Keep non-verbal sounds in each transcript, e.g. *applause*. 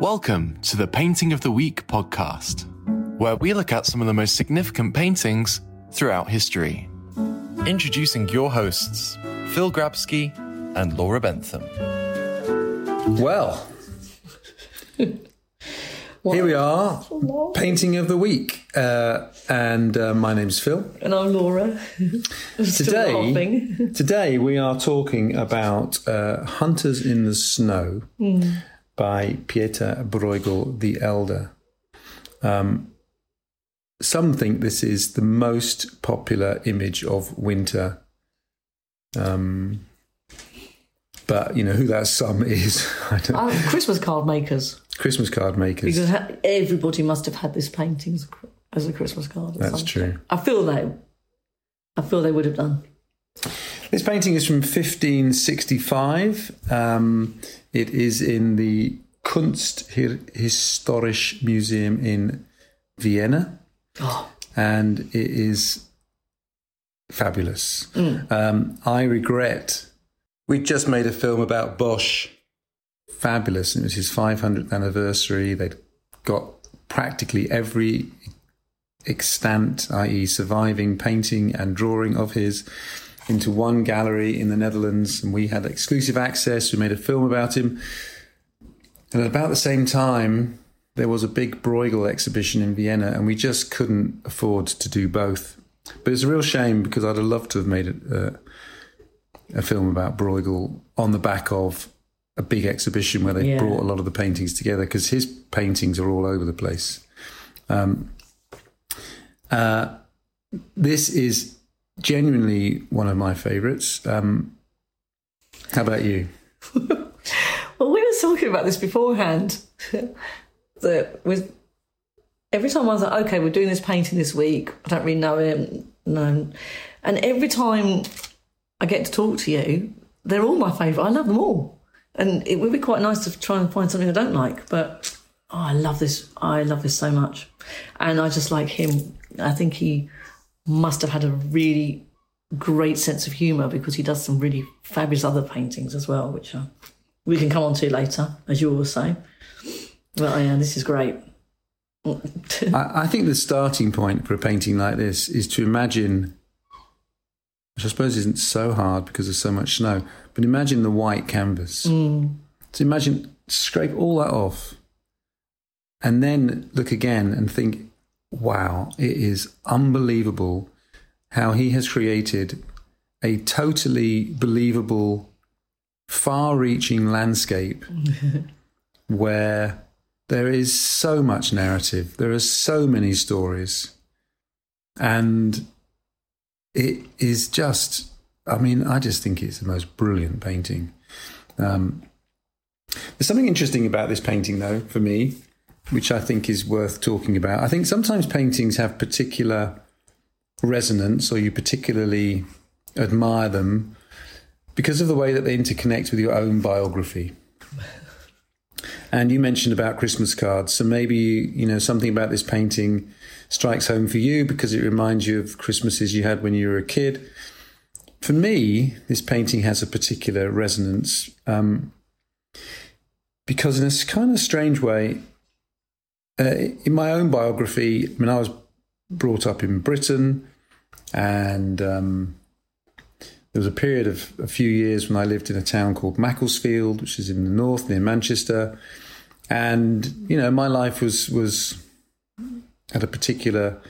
Welcome to the Painting of the Week podcast, where we look at some of the most significant paintings throughout history. Introducing your hosts, Phil Grabsky and Laura Bentham. Well, here we are, painting of the week, uh, and uh, my name's Phil. And I'm Laura. *laughs* Today, today we are talking about uh, Hunters in the Snow by Pieter Bruegel the Elder. Um, some think this is the most popular image of winter. Um, but you know who that some *laughs* is. I don't, Oh, Christmas card makers. Christmas card makers. Because everybody must have had this painting as a cr- as a Christmas card. at That's some true. I feel they, I feel they would have done. This painting is from 1565. Um, it is in the Kunsthistorische Museum in Vienna, Oh, and it is fabulous. Um, I regret we just made a film about Bosch. Fabulous. It was his 500th anniversary. They'd got practically every extant, i.e., surviving painting and drawing of his into one gallery in the Netherlands, and we had exclusive access. We made a film about him. And at about the same time, there was a big Bruegel exhibition in Vienna, and we just couldn't afford to do both. But it's a real shame because I'd have loved to have made it, uh, a film about Bruegel on the back of a big exhibition where they Yeah. brought a lot of the paintings together because his paintings are all over the place. Um, uh, this is genuinely one of my favourites. Um, how about you? *laughs* well, we were talking about this beforehand. *laughs* that with every time I was like, okay, we're doing this painting this week. I don't really know him, no, and every time I get to talk to you, they're all my favourite. I love them all, and it would be quite nice to try and find something I don't like, but. Oh, I love this. I love this so much. And I just like him. I think he must have had a really great sense of humour because he does some really fabulous other paintings as well, which uh, we can come on to later, as you always say. But yeah, this is great. *laughs* I, I think the starting point for a painting like this is to imagine, which I suppose isn't so hard because there's so much snow, but imagine the white canvas. So imagine, scrape all that off, and then look again and think, wow, it is unbelievable how he has created a totally believable, far reaching landscape *laughs* where there is so much narrative, there are so many stories, and it is just, I mean, I just think it's the most brilliant painting. Um, there's something interesting about this painting, though, for me, which I think is worth talking about. I think sometimes paintings have particular resonance, or you particularly admire them because of the way that they interconnect with your own biography. And you mentioned about Christmas cards, so maybe you know something about this painting strikes home for you because it reminds you of Christmases you had when you were a kid. For me, this painting has a particular resonance um, because, in a kind of strange way, uh, in my own biography, I mean, I was brought up in Britain, and um, there was a period of a few years when I lived in a town called Macclesfield, which is in the north near Manchester. And you know, my life was was had a particular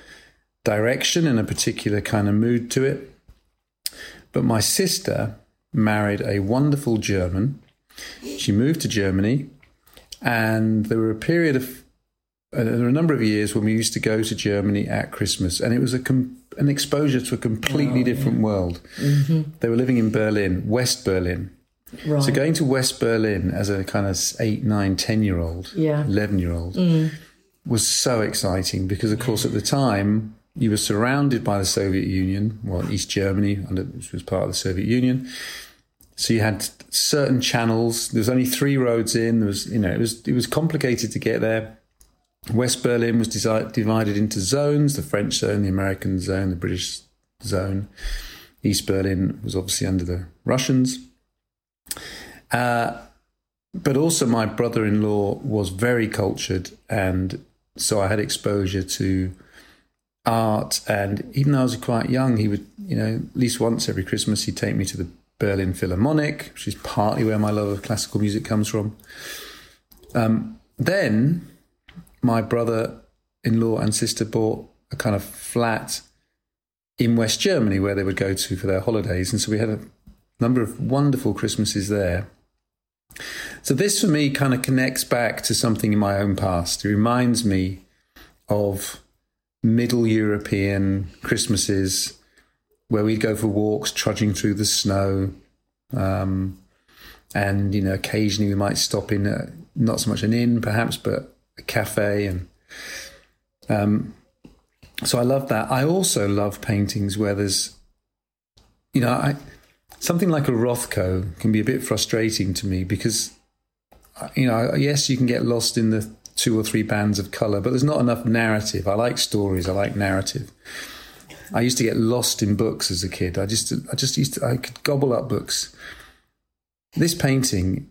direction and a particular kind of mood to it. But my sister married a wonderful German. She moved to Germany, and there were a period of there were a number of years when we used to go to Germany at Christmas, and it was a com- an exposure to a completely oh, different world. Mm-hmm. They were living in Berlin, West Berlin. Right. So going to West Berlin as a kind of eight, nine, ten year old, Yeah. eleven year old, mm. was so exciting because, of course, at the time you were surrounded by the Soviet Union, well, East Germany, which was part of the Soviet Union. So you had certain channels. There was only three roads in. There was, you know, it was it was complicated to get there. West Berlin was desi- divided into zones: the French zone, the American zone, the British zone. East Berlin was obviously under the Russians. Uh, but also, my brother in law was very cultured. And so I had exposure to art. And even though I was quite young, he would, you know, at least once every Christmas, he'd take me to the Berlin Philharmonic, which is partly where my love of classical music comes from. Um, then my brother in law and sister bought a kind of flat in West Germany where they would go to for their holidays. And so we had a number of wonderful Christmases there. So this for me kind of connects back to something in my own past. It reminds me of middle European Christmases where we'd go for walks, trudging through the snow. Um, and, you know, occasionally we might stop in, a, not so much an inn perhaps, but cafe. And um, so I love that. I also love paintings where there's, you know, I, something like a Rothko can be a bit frustrating to me because, you know, yes, you can get lost in the two or three bands of color, but there's not enough narrative. I like stories. I like narrative. I used to get lost in books as a kid. I just, I just used to, I could gobble up books. This painting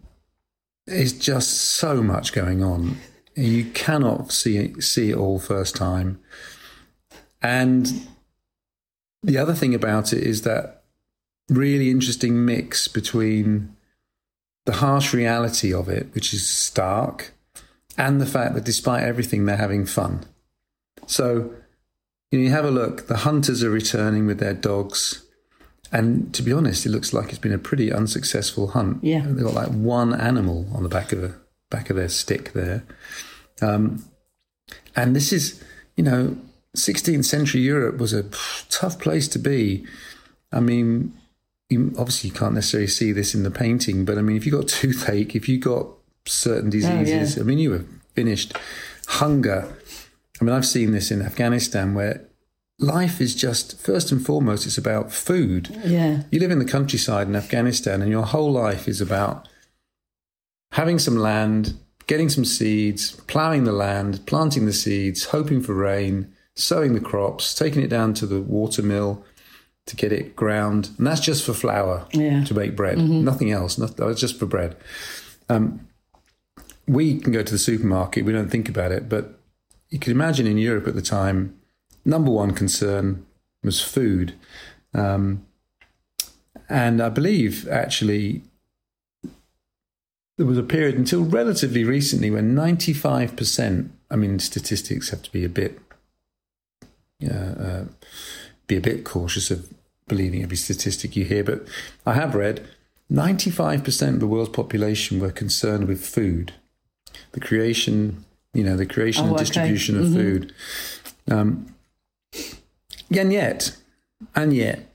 is just so much going on. You cannot see it, see it all first time. And the other thing about it is that really interesting mix between the harsh reality of it, which is stark, and the fact that despite everything, they're having fun. So, you, know, you have a look, the hunters are returning with their dogs. And to be honest, it looks like it's been a pretty unsuccessful hunt. Yeah. They've got like one animal on the back of a back of their stick there. Um, and this is, you know, 16th century Europe was a tough place to be. I mean, you, obviously you can't necessarily see this in the painting, but I mean, if you got *laughs* toothache, if you got certain diseases, Oh, yeah. I mean, you were finished. Hunger. I mean, I've seen this in Afghanistan where life is just, first and foremost, it's about food. Yeah. You live in the countryside in Afghanistan, and your whole life is about having some land, getting some seeds, ploughing the land, planting the seeds, hoping for rain, sowing the crops, taking it down to the water mill to get it ground. And that's just for flour Yeah. to make bread, nothing else. Not, that's just for bread. Um, we can go to the supermarket, we don't think about it, but you can imagine in Europe at the time, number one concern was food. Um, and I believe actually there was a period until relatively recently when 95%, I mean, statistics have to be a bit, uh, uh, be a bit cautious of believing every statistic you hear, but I have read 95% of the world's population were concerned with food, the creation, you know, the creation Oh, and okay. distribution of food. Um, and yet, and yet,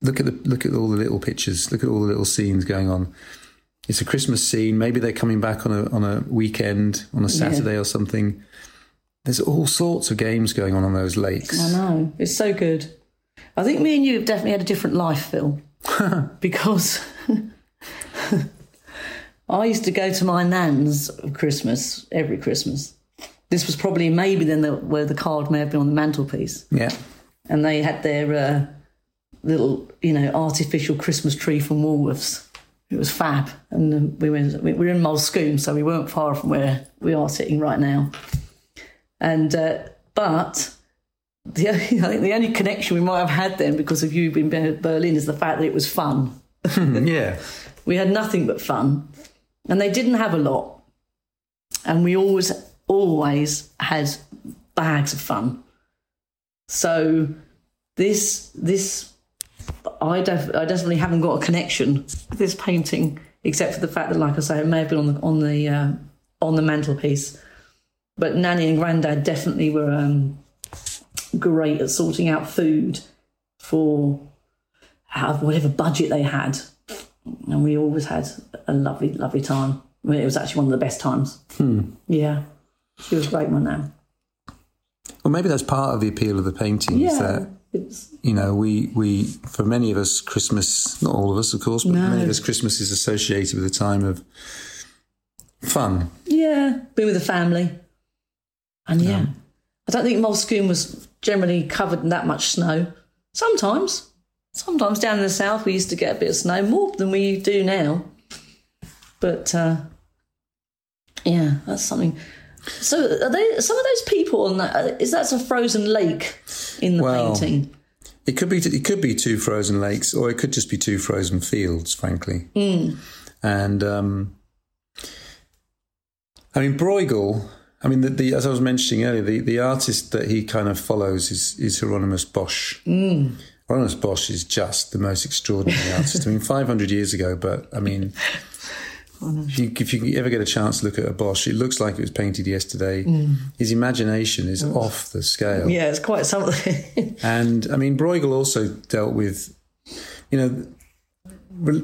look at the look at all the little pictures. Look at all the little scenes going on. It's a Christmas scene. Maybe they're coming back on a on a weekend, on a Saturday or something. There's all sorts of games going on on those lakes. I know. It's so good. I think me and you have definitely had a different life, Phil. *laughs* because *laughs* I used to go to my nan's Christmas, every Christmas. This was probably maybe then the, where the card may have been on the mantelpiece. Yeah, And they had their uh, little, you know, artificial Christmas tree from Woolworths. It was fab. And we, went, we were in Moulsecoomb, so we weren't far from where we are sitting right now. And, uh, but the only, *laughs* I think the only connection we might have had then because of you being in Berlin is the fact that it was fun. *laughs* yeah. We had nothing but fun. And they didn't have a lot. And we always, always had bags of fun. So this, this, I, def- I definitely haven't got a connection with this painting, except for the fact that, like I say, it may have been on the on the uh, on the mantelpiece. But Nanny and Grandad definitely were um, great at sorting out food for out of whatever budget they had, and we always had a lovely, lovely time. I mean, it was actually one of the best times. Yeah, she was great, my nan. Well, maybe that's part of the appeal of the painting. is Yeah, that it's you know, we we for many of us, Christmas, not all of us, of course, but No. many of us, Christmas is associated with a time of fun. yeah, been with the family, and yeah, I don't think Moulsecoomb was generally covered in that much snow. Sometimes, sometimes down in the south we used to get a bit of snow more than we do now. But uh, Yeah, that's something. So are they some of those people on that? uh, that a frozen lake in the Well, painting? It could be it could be two frozen lakes, or it could just be two frozen fields. Frankly, and um, I mean Bruegel. I mean, the, the, as I was mentioning earlier, the, the artist that he kind of follows is, is Hieronymus Bosch. Hieronymus Bosch is just the most extraordinary artist. I mean, 500 years ago, but I mean, if you, if you ever get a chance to look at a Bosch, it looks like it was painted yesterday. His imagination is off the scale. Yeah, it's quite something. *laughs* And I mean, Bruegel also dealt with, you know,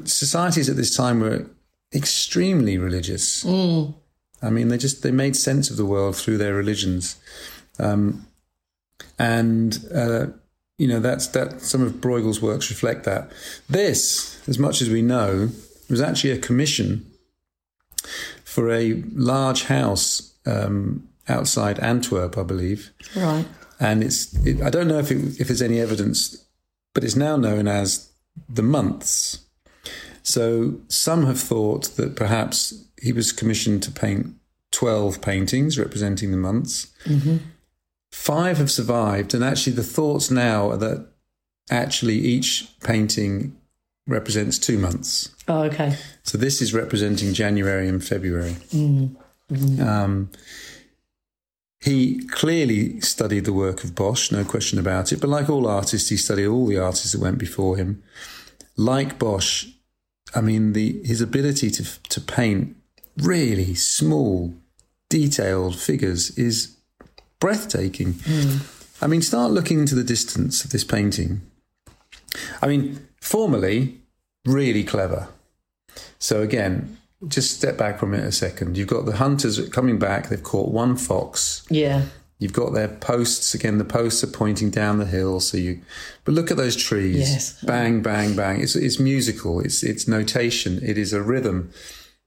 societies at this time were extremely religious. I mean, they just they made sense of the world through their religions, um, and uh, you know that's that. Some of Bruegel's works reflect that. This, as much as we know, was actually a commission for a large house um, outside Antwerp, I believe right. and it's it, I don't know if it, if there's any evidence, but it's now known as the months. So some have thought that perhaps he was commissioned to paint twelve paintings representing the months. Five have survived, and actually the thoughts now are that actually each painting represents two months. Oh, okay. So this is representing January and February. Mm. Mm. Um, he clearly studied the work of Bosch, no question about it. But like all artists, he studied all the artists that went before him. Like Bosch, I mean, the his ability to to paint really small, detailed figures is breathtaking. Mm. I mean, start looking into the distance of this painting. I mean, formally, really clever. So again, just step back from it a second. You've got the hunters coming back. They've caught one fox. Yeah. You've got their posts again. The posts are pointing down the hill. So you, but look at those trees. Yes. Bang, bang, bang. It's it's musical. It's it's notation. It is a rhythm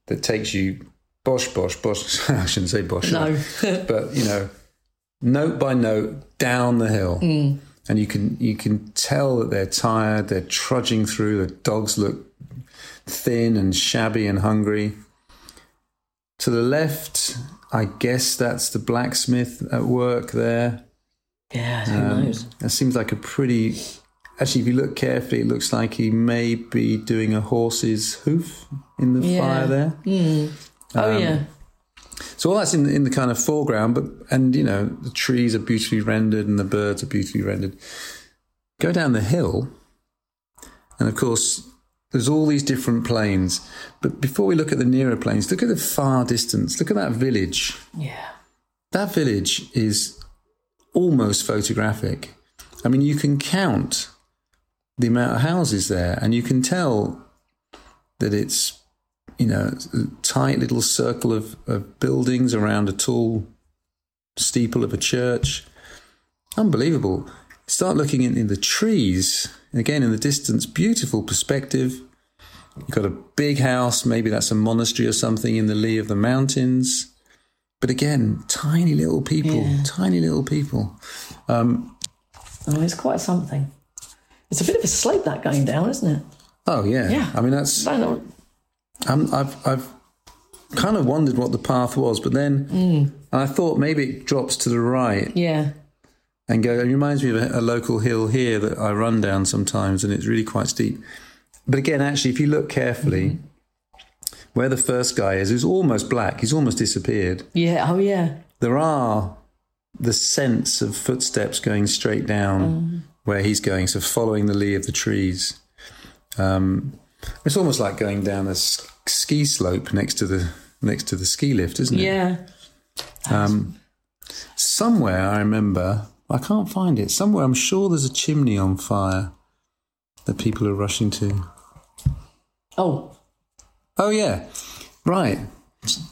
that takes you bosh, bosh, bosh. *laughs* I shouldn't say bosh. No. but you know, note by note down the hill, mm. And you can you can tell that they're tired. They're trudging through. The dogs look thin and shabby and hungry. To the left, I guess that's the blacksmith at work there. Yeah. Who Um, knows? That seems like a pretty. Actually, if you look carefully, it looks like he may be doing a horse's hoof in the Yeah. fire there. oh um, yeah. So all that's in in the kind of foreground, but and you know the trees are beautifully rendered and the birds are beautifully rendered. Go down the hill, and of course there's all these different planes. But before we look at the nearer planes, look at the far distance. Look at that village. Yeah. That village is almost photographic. I mean, you can count the amount of houses there, and you can tell that it's, you know, a tight little circle of, of buildings around a tall steeple of a church. Unbelievable. Start looking in, in the trees, again in the distance, beautiful perspective. You've got a big house, maybe that's a monastery or something in the lee of the mountains. But again, tiny little people, Yeah. tiny little people. Um, Oh, it's quite something. It's a bit of a slope that going down, isn't it? oh yeah, Yeah. I mean that's. I don't know. I'm, I've I've kind of wondered what the path was, but then mm. I thought maybe it drops to the right Yeah. and go. It reminds me of a, a local hill here that I run down sometimes, and it's really quite steep. But again, actually, if you look carefully, mm-hmm. where the first guy is, who's almost black, he's almost disappeared. Yeah. Oh yeah. there are the sense of footsteps going straight down mm-hmm. where he's going, so following the lee of the trees. Um, it's almost like going down a ski slope next to the next to the ski lift, isn't it? Yeah. Um, Somewhere I remember, I can't find it. Somewhere I'm sure there's a chimney on fire that people are rushing to. Oh. Oh yeah, right.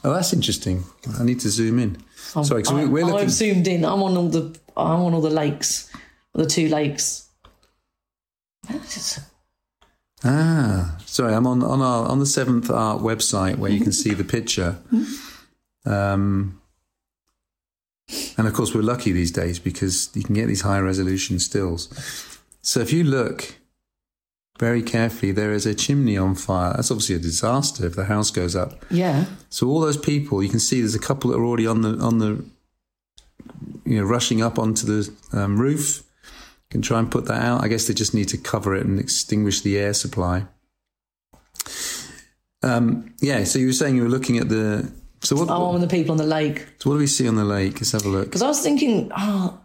Oh, that's interesting. I need to zoom in. Sorry, because I'm, we're looking. I'm zoomed in. I'm on all the. I'm on all the lakes, the two lakes. It's- Ah, sorry, I'm on on our on the Seventh Art website where you can see the picture. Um, and of course, we're lucky these days because you can get these high resolution stills. So if you look very carefully, there is a chimney on fire. That's obviously a disaster if the house goes up. Yeah. So all those people, you can see there's a couple that are already on the on the you know rushing up onto the um, roof. Can try and put that out. I guess they just need to cover it and extinguish the air supply. Um, yeah. So you were saying you were looking at the. So what? Oh, and the people on the lake. So what do we see on the lake? Let's have a look. Because I was thinking, oh,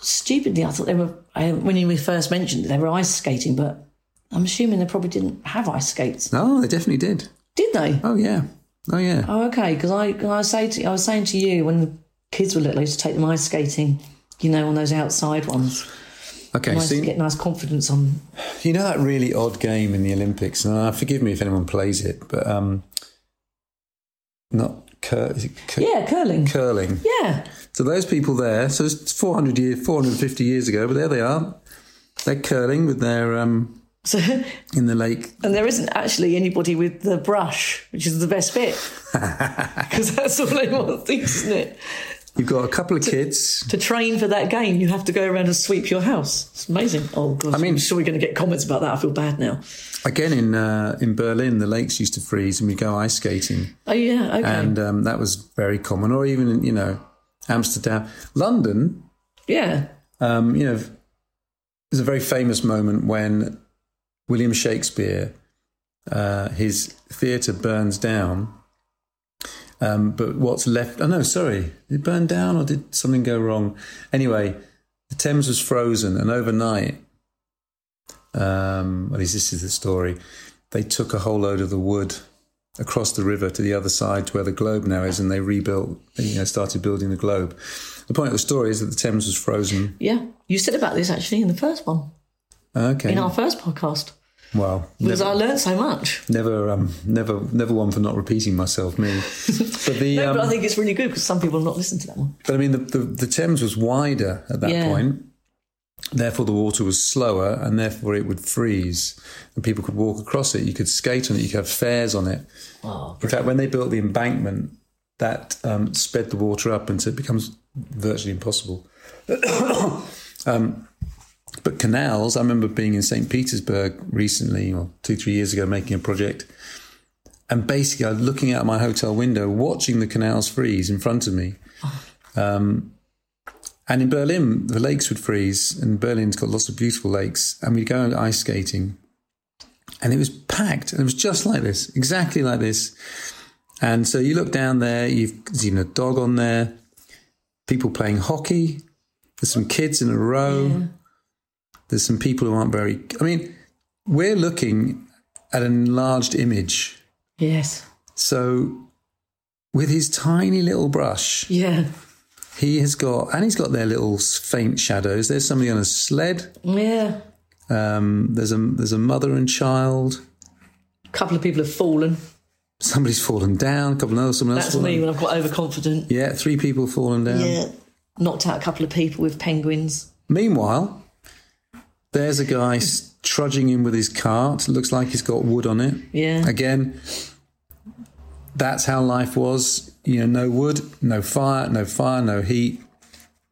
stupidly, I thought they were, I, when you first mentioned they were ice skating, but I'm assuming they probably didn't have ice skates. No, they definitely did. Did they? Oh yeah. Oh yeah. Oh, okay. Because I, I, say to, I was saying to you when the kids were little, I used to take them ice skating, you know, on those outside ones. Okay, Nice so to you, get nice confidence on. you know that really odd game in the Olympics, and uh, forgive me if anyone plays it, but um, not cur- cur- Yeah, curling. curling. Yeah. So those people there, so it's 400 years, 450 years ago, but there they are. They're curling with their um, So, *laughs* in the lake. and there isn't actually anybody with the brush, which is the best bit. *laughs* *laughs* Because that's all anyone want, isn't it? You've got a couple of kids. To train for that game, you have to go around and sweep your house. It's amazing. Oh, God. I mean- I'm sure we're going to get comments about that. I feel bad now. Again, in uh, in Berlin, the lakes used to freeze, and we'd go ice skating, Oh, yeah. Okay. and um, that was very common. Or even you know Amsterdam, London. yeah. Um, you know, there's a very famous moment when William Shakespeare, uh, his theatre burns down. Um, but what's left? Oh no, sorry, did it burn down or did something go wrong? Anyway, the Thames was frozen, and overnight, um, at least this is the story, they took a whole load of the wood across the river to the other side to where the globe now is, and they rebuilt, you know, started building the globe. The point of the story is that the Thames was frozen. Yeah. You said about this actually in the first one, Okay. in our first podcast, Well, because never, I learned so much. never, um, never, never one for not repeating myself. Me, *laughs* but the, No, um, but I think it's really good because some people have not listened to that one. but I mean, the, the, the Thames was wider at that Yeah. point. Therefore, the water was slower, and therefore it would freeze, and people could walk across it. You could skate on it. You could have fairs on it. Oh, In fact, when they built the embankment, that um, sped the water up, and so it becomes virtually impossible. *coughs* um, but canals, I remember being in St. Petersburg recently, or two, three years ago, making a project. And basically, I was looking out of my hotel window, watching the canals freeze in front of me. Um, and in Berlin, the lakes would freeze, and Berlin's got lots of beautiful lakes. And we'd go ice skating, and it was packed. And it was just like this, exactly like this. And so you look down there, you've seen a dog on there, people playing hockey. There's some kids in a row. There's some people who aren't very. I mean, we're looking at an enlarged image. yes. So with his tiny little brush, Yeah. he has got, and he's got their little faint shadows. There's somebody on a sled. Yeah. Um, there's a there's a mother and child. A couple of people have fallen. Somebody's fallen down. A couple of others. Someone else That's fallen. me when I've got overconfident. Yeah, three people fallen down. Yeah. Knocked out a couple of people with penguins. Meanwhile, there's a guy trudging in with his cart. Looks like he's got wood on it. Yeah. Again, that's how life was. You know, no wood, no fire, no fire, no heat.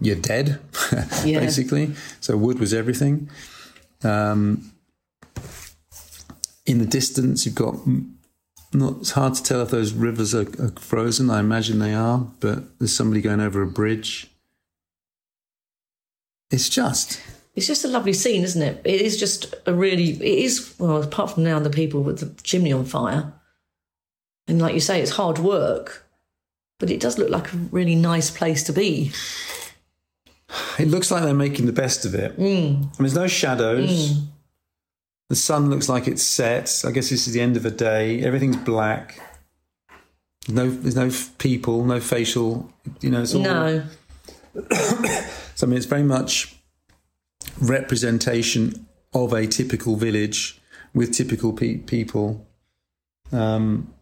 You're dead, *laughs* Yeah. basically. So wood was everything. Um, in the distance, you've got. Not, it's hard to tell if those rivers are, are frozen. I imagine they are, but there's somebody going over a bridge. It's just It's just a lovely scene, isn't it? It is just a really, it is, well, apart from now the people with the chimney on fire. And like you say, it's hard work, but it does look like a really nice place to be. It looks like they're making the best of it. And there's no shadows. Mm. The sun looks like it's set. I guess this is the end of the day. Everything's black. No, there's no people, no facial. You know, it's all. No. *coughs* So I mean, it's very much representation of a typical village with typical pe- people. Um,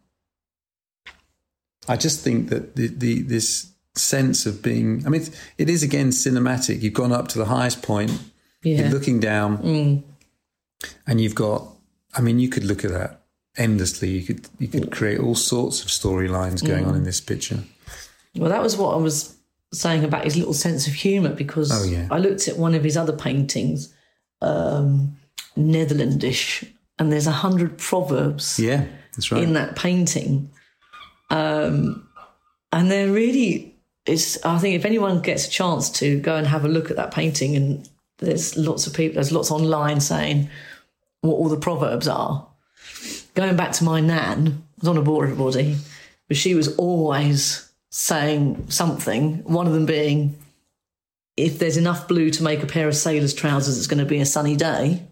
I just think that the, the this sense of being. I mean, it- it is again cinematic. You've gone up to the highest point. Yeah. You're looking down, mm. and you've got. I mean, you could look at that endlessly. You could you could mm. create all sorts of storylines going on mm. in this picture. Well, that was what I was saying about his little sense of humour because Oh, yeah. I looked at one of his other paintings, um, Netherlandish and there's a hundred proverbs Yeah, that's right. in that painting. Um, and they're really, it's, I think if anyone gets a chance to go and have a look at that painting, and there's lots of people, there's lots online saying what all the proverbs are. Going back to my nan, I don't want to bore everybody, but she was always saying something, one of them being, if there's enough blue to make a pair of sailor's trousers, it's going to be a sunny day.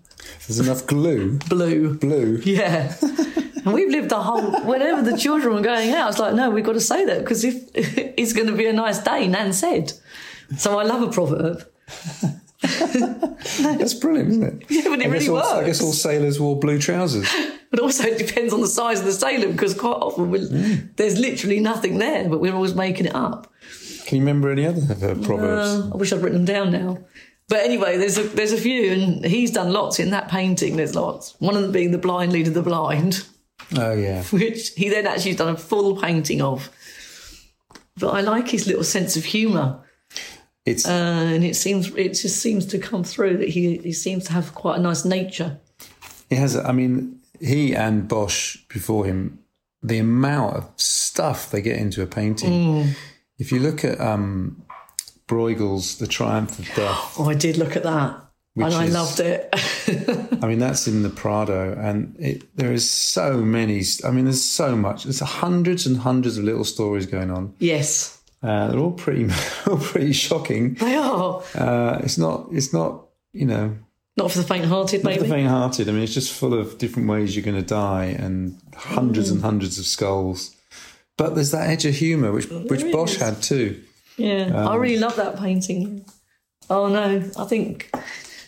There's enough glue. Blue. Blue. Yeah. *laughs* and we've lived the whole, whenever the children were going out, it's like, no, we've got to say that because if *laughs* it's going to be a nice day, Nan said. So I love a proverb. *laughs* That's brilliant, isn't it? Yeah, but it I really all, I guess all sailors wore blue trousers. *laughs* But also it depends on the size of the sailor because quite often we're, there's literally nothing there, but we're always making it up. Can you remember any other of proverbs? Uh, I wish I'd written them down now. But anyway, there's a, there's a few, and he's done lots in that painting. There's lots. One of them being the blind leader of the blind, oh, yeah. *laughs* which he then actually done a full painting of. But I like his little sense of humour. It's uh, and it seems it just seems to come through that he he seems to have quite a nice nature. He has, I mean, he and Bosch before him, the amount of stuff they get into a painting. Mm. If you look at um, Bruegel's The Triumph of Death, Oh, I did look at that, Which and I is- loved it. *laughs* I mean, that's in the Prado, and it, there is so many. I mean, there's so much. There's hundreds and hundreds of little stories going on. yes, Uh, they're all pretty, *laughs* all pretty shocking. they are Uh, it's not, it's not, you know, not for the faint-hearted, Not For the faint-hearted. I mean, it's just full of different ways you're going to die and hundreds Mm. and hundreds of skulls. But there's that edge of humour which which There Bosch had too. Yeah, I Um, really love that painting. Oh no, I think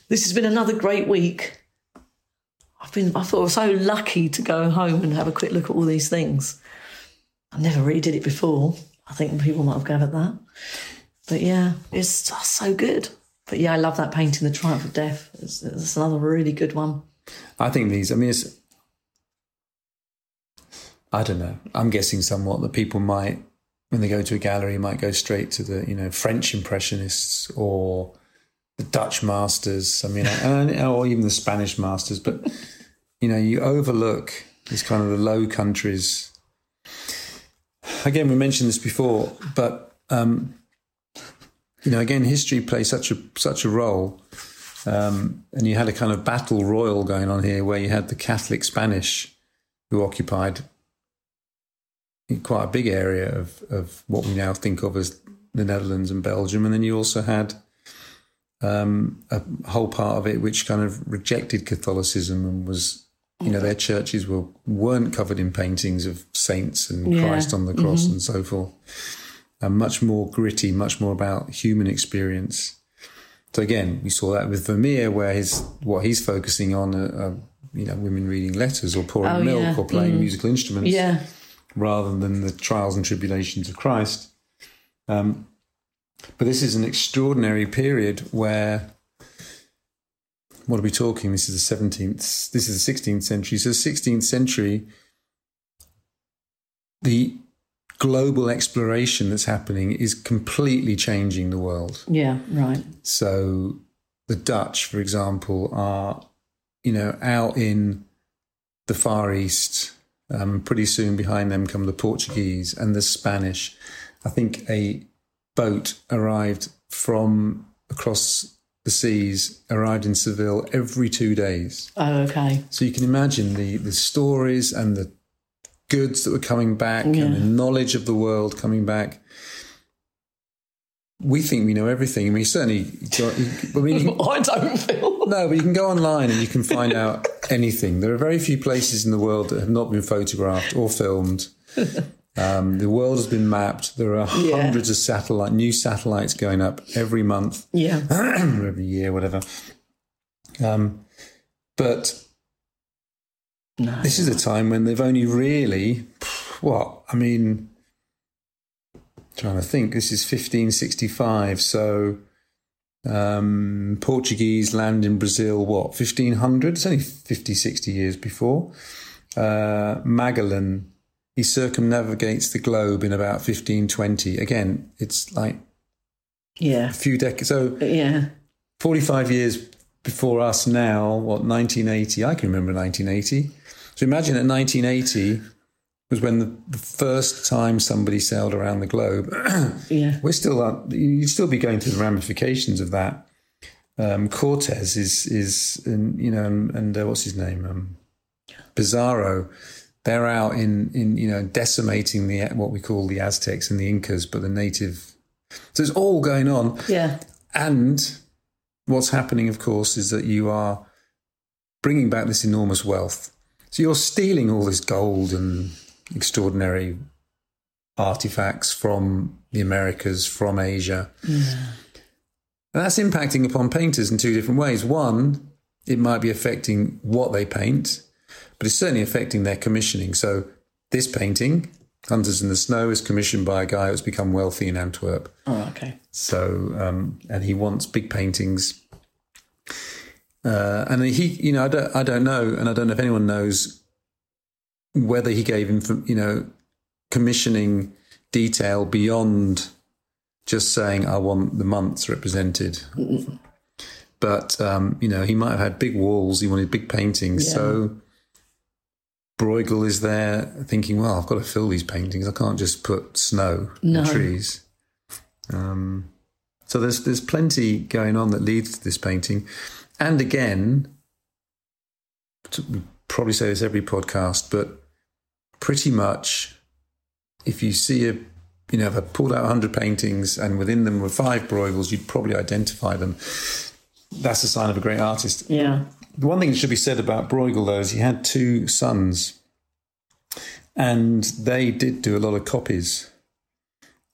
this has been another great week. I've been, I thought I was so lucky to go home and have a quick look at all these things. I never really did it before. I think people might have gathered that. But yeah, it's so good. But yeah, I love that painting, The Triumph of Death. It's, it's another really good one. I think these. I mean, it's. I don't know. I'm guessing somewhat that people might, when they go to a gallery, might go straight to the you know French impressionists or the Dutch masters. I mean, *laughs* or even the Spanish masters. But you know, you overlook these kind of the Low Countries. Again, we mentioned this before, but um, you know, again, history plays such a such a role. Um, and you had a kind of battle royal going on here where you had the Catholic Spanish who occupied quite a big area of, of what we now think of as the Netherlands and Belgium. And then you also had um, a whole part of it which kind of rejected Catholicism and was, you know, their churches were, weren't covered in paintings of saints and Yeah. Christ on the cross and so forth. And much more gritty, much more about human experience. So again, we saw that with Vermeer, where his what he's focusing on, are, are you know, women reading letters or pouring Oh, milk yeah. or playing musical instruments, Yeah. rather than the trials and tribulations of Christ. Um, but this is an extraordinary period where. What are we talking? This is the seventeenth. This is the sixteenth century. So, sixteenth century, the global exploration that's happening is completely changing the world. Yeah, right. So the Dutch, for example, are, you know, out in the Far East. Um, pretty soon behind them come the Portuguese and the Spanish. I think a boat arrived from across the seas, arrived in Seville every two days. Oh, okay. So you can imagine the, the stories and the goods that were coming back Yeah. and the knowledge of the world coming back. We think we know everything. I mean, certainly, I mean, *laughs* can- I don't feel. no, but you can go online and you can find out anything. There are very few places in the world that have not been photographed or filmed. Um, the world has been mapped. There are Yeah. hundreds of satellite, new satellites going up every month Yeah. *clears throat* every year, whatever. Um, but No. this is a time when they've only really, what? I mean, trying to think. This is 1565. So um, Portuguese land in Brazil, what, 1500? It's only 50, 60 years before. Uh, Magellan, he circumnavigates the globe in about 1520. Again, it's like Yeah. a few decades. So Yeah. 45 years before us now, what, 1980? I can remember 1980. So imagine that 1980 was when the, the first time somebody sailed around the globe. *clears throat* Yeah. We're still, uh, you'd still be going through the ramifications of that. Um, Cortez is, is, and, you know, and, and uh, what's his name? Um, Pizarro. They're out in, in, you know, decimating the, what we call the Aztecs and the Incas, but the native. So it's all going on. Yeah. And what's happening, of course, is that you are bringing back this enormous wealth. So you're stealing all this gold and extraordinary artifacts from the Americas, from Asia. And that's impacting upon painters in two different ways. One, it might be affecting what they paint, but it's certainly affecting their commissioning. So this painting, Hunters in the Snow, is commissioned by a guy who's become wealthy in Antwerp. Oh, okay. So, um, and he wants big paintings. Uh, and he, you know, I don't, I don't know, and I don't know if anyone knows whether he gave him, you know, commissioning detail beyond just saying, I want the months represented. But, um, you know, he might have had big walls, he wanted big paintings. Yeah. So Bruegel is there thinking, well, I've got to fill these paintings. I can't just put snow No. and trees. Um, so there's there's plenty going on that leads to this painting, and again, we probably say this every podcast, but pretty much, if you see a, you know, if I pulled out hundred paintings and within them were five Bruegels, you'd probably identify them. That's a sign of a great artist. Yeah. The one thing that should be said about Bruegel, though, is he had two sons, and they did do a lot of copies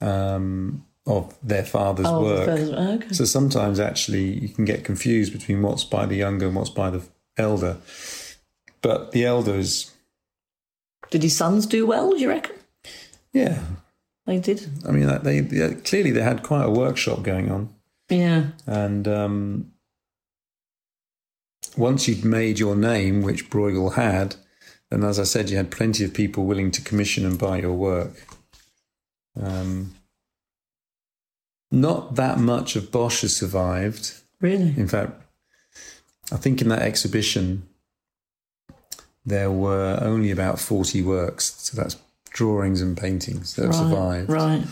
um, of their father's Oh, work. oh, okay. So sometimes actually you can get confused between what's by the younger and what's by the elder. But the elder is, Did his sons do well, do you reckon? yeah. They did. I mean, they, they clearly they had quite a workshop going on, Yeah. and um, once you'd made your name, which Bruegel had, and as I said, you had plenty of people willing to commission and buy your work. Um, not that much of Bosch has survived. Really? In fact, I think in that exhibition there were only about 40 works. So that's drawings and paintings that have survived. Right.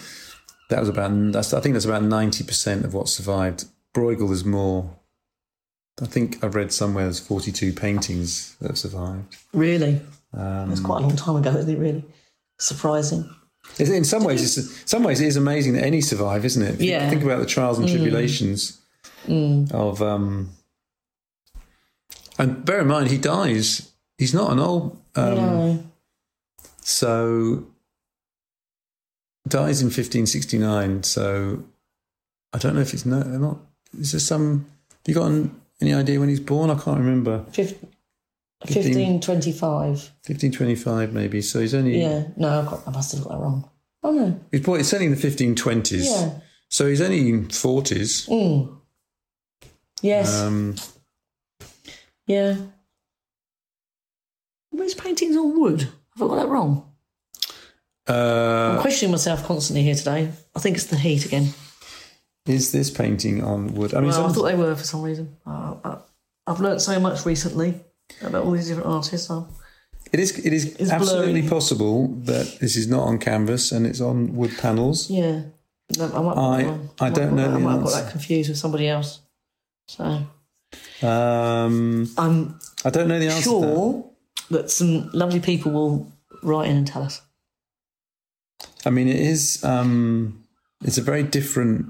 That was about, that's, I think that's about 90% of what survived. Bruegel is more, I think I've read somewhere there's 42 paintings that have survived. Really? Um, That's quite a long time ago, isn't it, really? Surprising. In some ways, it's, some ways, it is amazing that any survive, isn't it? If you Yeah. think about the trials and tribulations of, um, and bear in mind, he dies. He's not an old, um, no. so dies in 1569. So I don't know if it's no, not. Is there some? You got an, any idea when he's born? I can't remember. Fif- 1525. 1525, maybe. So he's only. Yeah. No, I, got, I must have got that wrong. Oh, no. He's born. It's only in the 1520s. Yeah. So he's only in 40s. Mm. Yes. Um, yeah. His paintings all wood? Have I got that wrong? uh, I'm questioning myself constantly here today. I think it's the heat again. Is this painting on wood? I mean, Well, I thought they were for some reason. Uh, I, I've learned so much recently about all these different artists. It is. It is It's absolutely blurry. possible that this is not on canvas and it's on wood panels. Yeah. No, I, might, I- might- I don't know I the might have got that confused with somebody else. So Um, I'm I don't know the answer. that. sure that some lovely people will write in and tell us. I mean, it is. Um, it's a very different.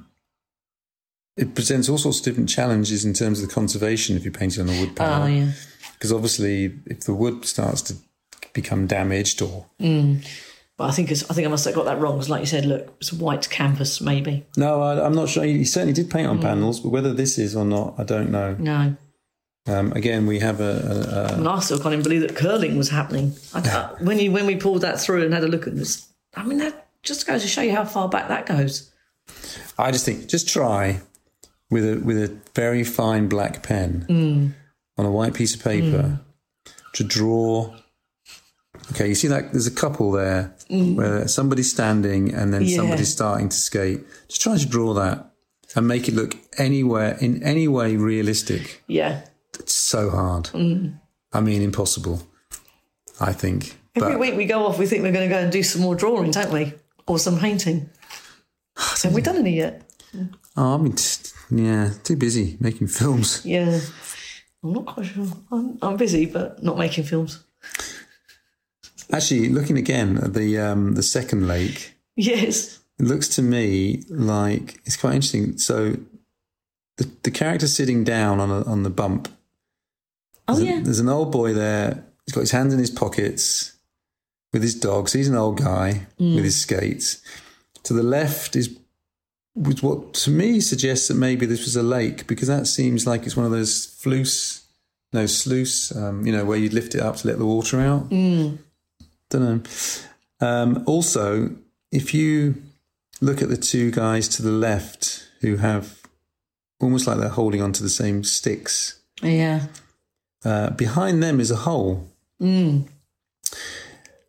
It presents all sorts of different challenges in terms of the conservation if you paint painting on a wood Oh, panel. yeah. Because obviously, if the wood starts to become damaged or But I think it's, I think I must have got that wrong because, like you said, look, it's a white canvas, maybe. no, I, I'm not sure. He certainly did paint Mm. on panels, but whether this is or not, I don't know. No. Um, again, we have a, a, a I still can't even believe that curling was happening. I, I- *laughs* when you when we pulled that through and had a look at this, I mean, that just goes to show you how far back that goes. I just think just try with a with a very fine black pen Mm. on a white piece of paper to draw. Okay, you see that there's a couple there where somebody's standing and then Mm. Yeah. somebody's starting to skate. Just try to draw that and make it look anywhere in any way realistic. Yeah. It's so hard. I mean, impossible. I think. Every But week we go off, we think we're going to go and do some more drawing, don't we? Or some painting. *sighs* Have we done any yet? oh, I mean, t- yeah, too busy making films. Yeah. I'm not quite sure. I'm, I'm busy, but not making films. Actually, looking again at the um, the second lake, Yes. it looks to me like it's quite interesting. So, the the character sitting down on a, on the bump. Oh, There's, a- yeah. there's an old boy there. He's got his hands in his pockets with his dogs. He's an old guy Mm. with his skates. To the left is was what to me suggests that maybe this was a lake because that seems like it's one of those floose, no sluice, um, you know, where you'd lift it up to let the water out. Mm. Don't know. Um, also, if you look at the two guys to the left who have almost like they're holding onto the same sticks, Yeah. uh, behind them is a hole. Mm.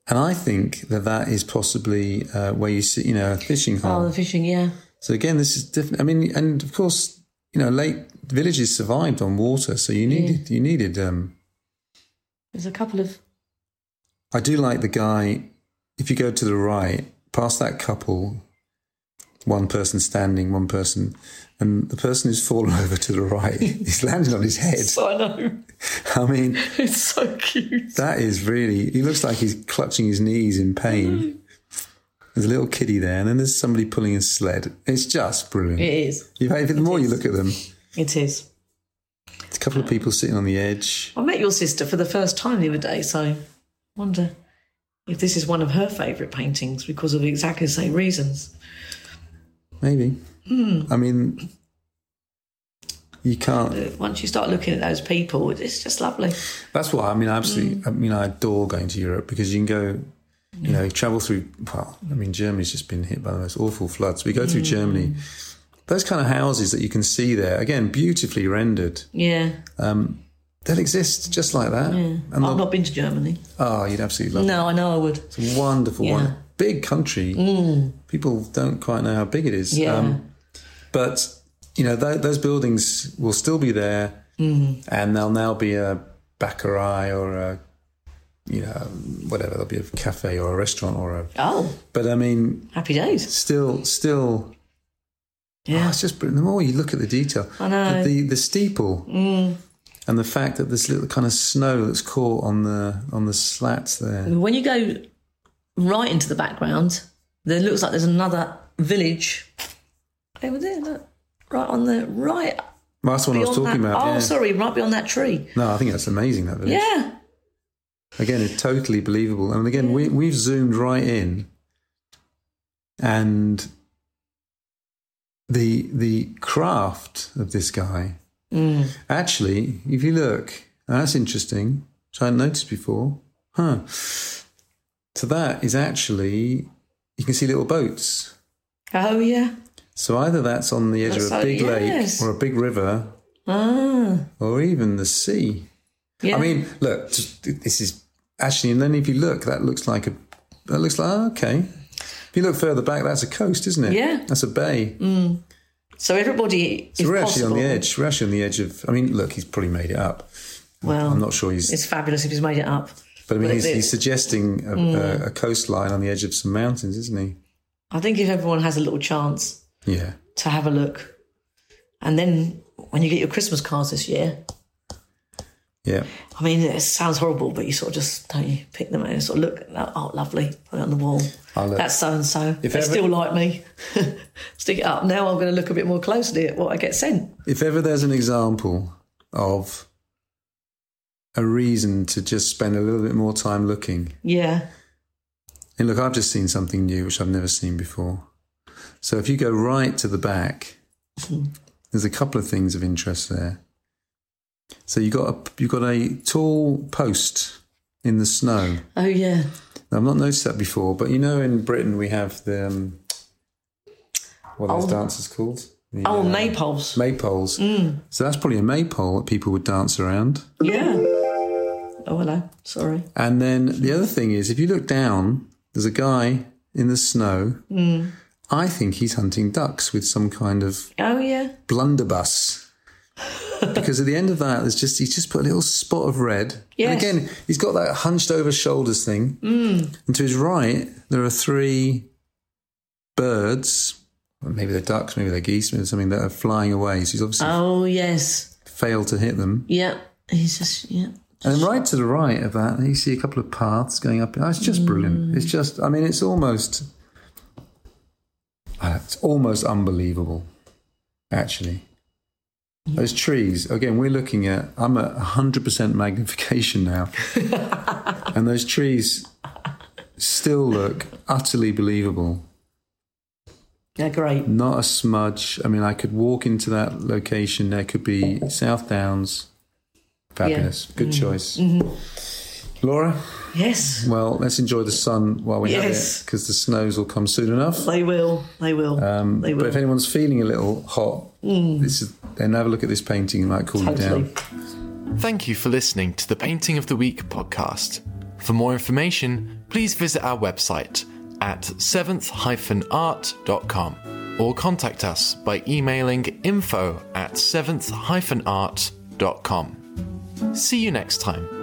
And I think that that is possibly uh, where you see, you know, a fishing hole. Oh, the fishing, yeah. So again, this is different. I mean, and of course, you know, late villages survived on water, so you needed you needed. Um, There's a couple of. I do like the guy. If you go to the right, past that couple, one person standing, one person, and the person who's fallen *laughs* over to the right, *laughs* he's landed on his head. I know. I mean, *laughs* It's so cute. that is really. He looks like he's clutching his knees in pain. There's a little kiddie there, and then there's somebody pulling a sled. It's just brilliant. It is. You the more you look at them, It is. It's a couple of people sitting on the edge. I met your sister for the first time the other day, so I wonder if this is one of her favourite paintings because of exactly the same reasons. Maybe. Hmm. I mean, you can't. Uh, Once you start looking at those people, it's just lovely. That's why I mean. I absolutely. Hmm. I mean, I adore going to Europe because you can go. You know, travel through. Well, I mean, Germany's just been hit by the most awful floods. We go through mm. Germany. Those kind of houses that you can see there, again, beautifully rendered. Yeah. Um, they'll exist just like that. And I've they'll- not been to Germany. oh, you'd absolutely love it. No, I know I would. It's a wonderful Yeah. one. Big country. Mm. People don't quite know how big it is. Yeah. Um, but you know, th- those buildings will still be there, Mm. and there'll now be a baccarat or a, you know, whatever. There'll be a cafe or a restaurant or a. Oh, But I mean, happy days. still, still, oh, Yeah. it's just brilliant. The more you look at the detail, I know. Mm. the the steeple. And the fact that this little kind of snow that's caught on the on the slats there. When you go right into the background, there looks like there's another village over there. Look, right on the right. Well, that's what I was talking that- about. Oh, yeah. sorry, right beyond that tree. No, I think that's amazing. That village. Yeah. Again, it's totally believable. And again, we, we've zoomed right in, and the the craft of this guy. Actually, if you look, that's interesting. Which I hadn't noticed before. Huh. So that is actually you can see little boats. Oh, yeah. So either that's on the edge That's of a big yes. lake or a big river Ah. or even the sea. Yeah. I mean, look, this is actually, and then if you look, that looks like a, that looks like, oh, okay. If you look further back, that's a coast, isn't it? Yeah. That's a bay. Mm. so everybody so we're actually on the edge. We're actually on the edge of, I mean, look, he's probably made it up. Well, I'm not sure he's, it's fabulous if he's made it up. but I mean, but he's, he's suggesting a, a, mm. a coastline on the edge of some mountains, isn't he? I think if everyone has a little chance Yeah. to have a look, and then when you get your Christmas cards this year, Yeah. I mean, it sounds horrible, but you sort of just don't you pick them and sort of look. Oh, lovely! Put it on the wall. Oh, That's so and so. If they ever- still like me. *laughs* Stick it up. Now I'm going to look a bit more closely at what I get sent. If ever there's an example of a reason to just spend a little bit more time looking, Yeah, And look, I've just seen something new which I've never seen before. So if you go right to the back, mm-hmm. there's a couple of things of interest there. So you got a you got a tall post in the snow. Oh yeah. I've not noticed that before, but you know, in Britain we have the um, what are those Oh. dances called? The, Oh, uh, maypoles. maypoles. So that's probably a maypole that people would dance around. Yeah. Oh hello. Sorry. And then the other thing is, if you look down, there's a guy in the snow, I think he's hunting ducks with some kind of Oh yeah. blunderbuss. Because at the end of that, there's just he's just put a little spot of red. And again, he's got that hunched over shoulders thing. Mm. And to his right, there are three birds. Maybe they're ducks, maybe they're geese, maybe something that are flying away. So he's obviously Oh yes. failed to hit them. Yeah. He's just yeah. And then right to the right of that, you see a couple of paths going up. Oh, it's just brilliant. It's just, I mean, it's almost, uh, it's almost unbelievable, actually. Those trees, again, we're looking at, I'm at 100% magnification now. *laughs* and those trees still look utterly believable. Yeah, great. Not a smudge. I mean, I could walk into that location. There could be South Downs. Fabulous. Good mm-hmm. choice. Mm-hmm. Laura? Yes. Well, let's enjoy the sun while we have it because the snows will come soon enough. They will. They will. Um, they will. but if anyone's feeling a little hot, this is, then have a look at this painting. It might cool totally. you down. Thank you for listening to the Painting of the Week podcast. For more information, please visit our website at seventh-art.com or contact us by emailing info at seventh-art.com. See you next time.